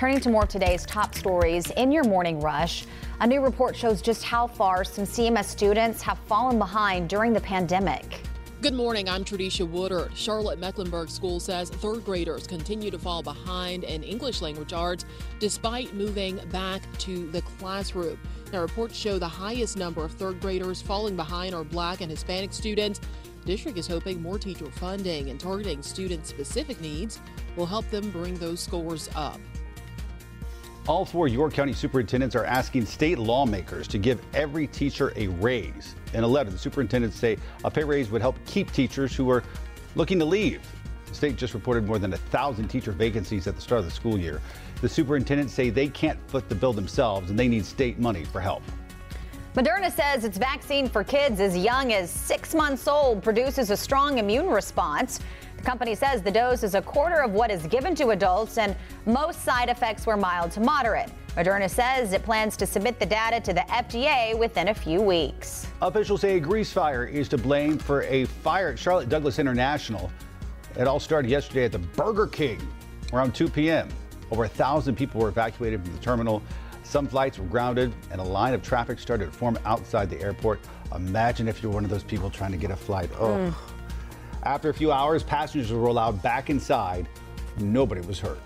Turning to more today's top stories in your morning rush, a new report shows just how far some CMS students have fallen behind during the pandemic. Good morning. I'm Tradisha Woodard. Charlotte Mecklenburg School says third graders continue to fall behind in English language arts despite moving back to the classroom. Now, reports show the highest number of third graders falling behind are black and Hispanic students. District is hoping more teacher funding and targeting student specific needs will help them bring those scores up. All four York County superintendents are asking state lawmakers to give every teacher a raise. In a letter, the superintendents say a pay raise would help keep teachers who are looking to leave. The state just reported more than a thousand teacher vacancies at the start of the school year. The superintendents say they can't foot the bill themselves and they need state money for help. Moderna says its vaccine for kids as young as six months old produces a strong immune response. The company says the dose is a quarter of what is given to adults, and most side effects were mild to moderate. Moderna says it plans to submit the data to the FDA within a few weeks. Officials say a grease fire is to blame for a fire at Charlotte Douglas International. It all started yesterday at the Burger King around 2 p.m. Over a thousand people were evacuated from the terminal. Some flights were grounded and a line of traffic started to form outside the airport. Imagine if you're one of those people trying to get a flight. Oh. Mm. After a few hours, passengers were allowed back inside. Nobody was hurt.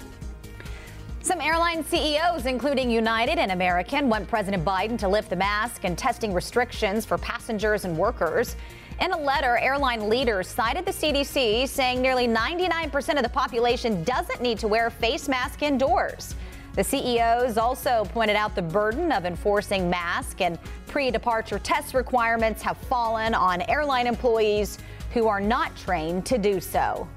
Some airline CEOs, including United and American, want President Biden to lift the mask and testing restrictions for passengers and workers. In a letter, airline leaders cited the CDC, saying nearly 99% of the population doesn't need to wear a face mask indoors. The CEOs also pointed out the burden of enforcing mask and pre departure test requirements have fallen on airline employees who are not trained to do so.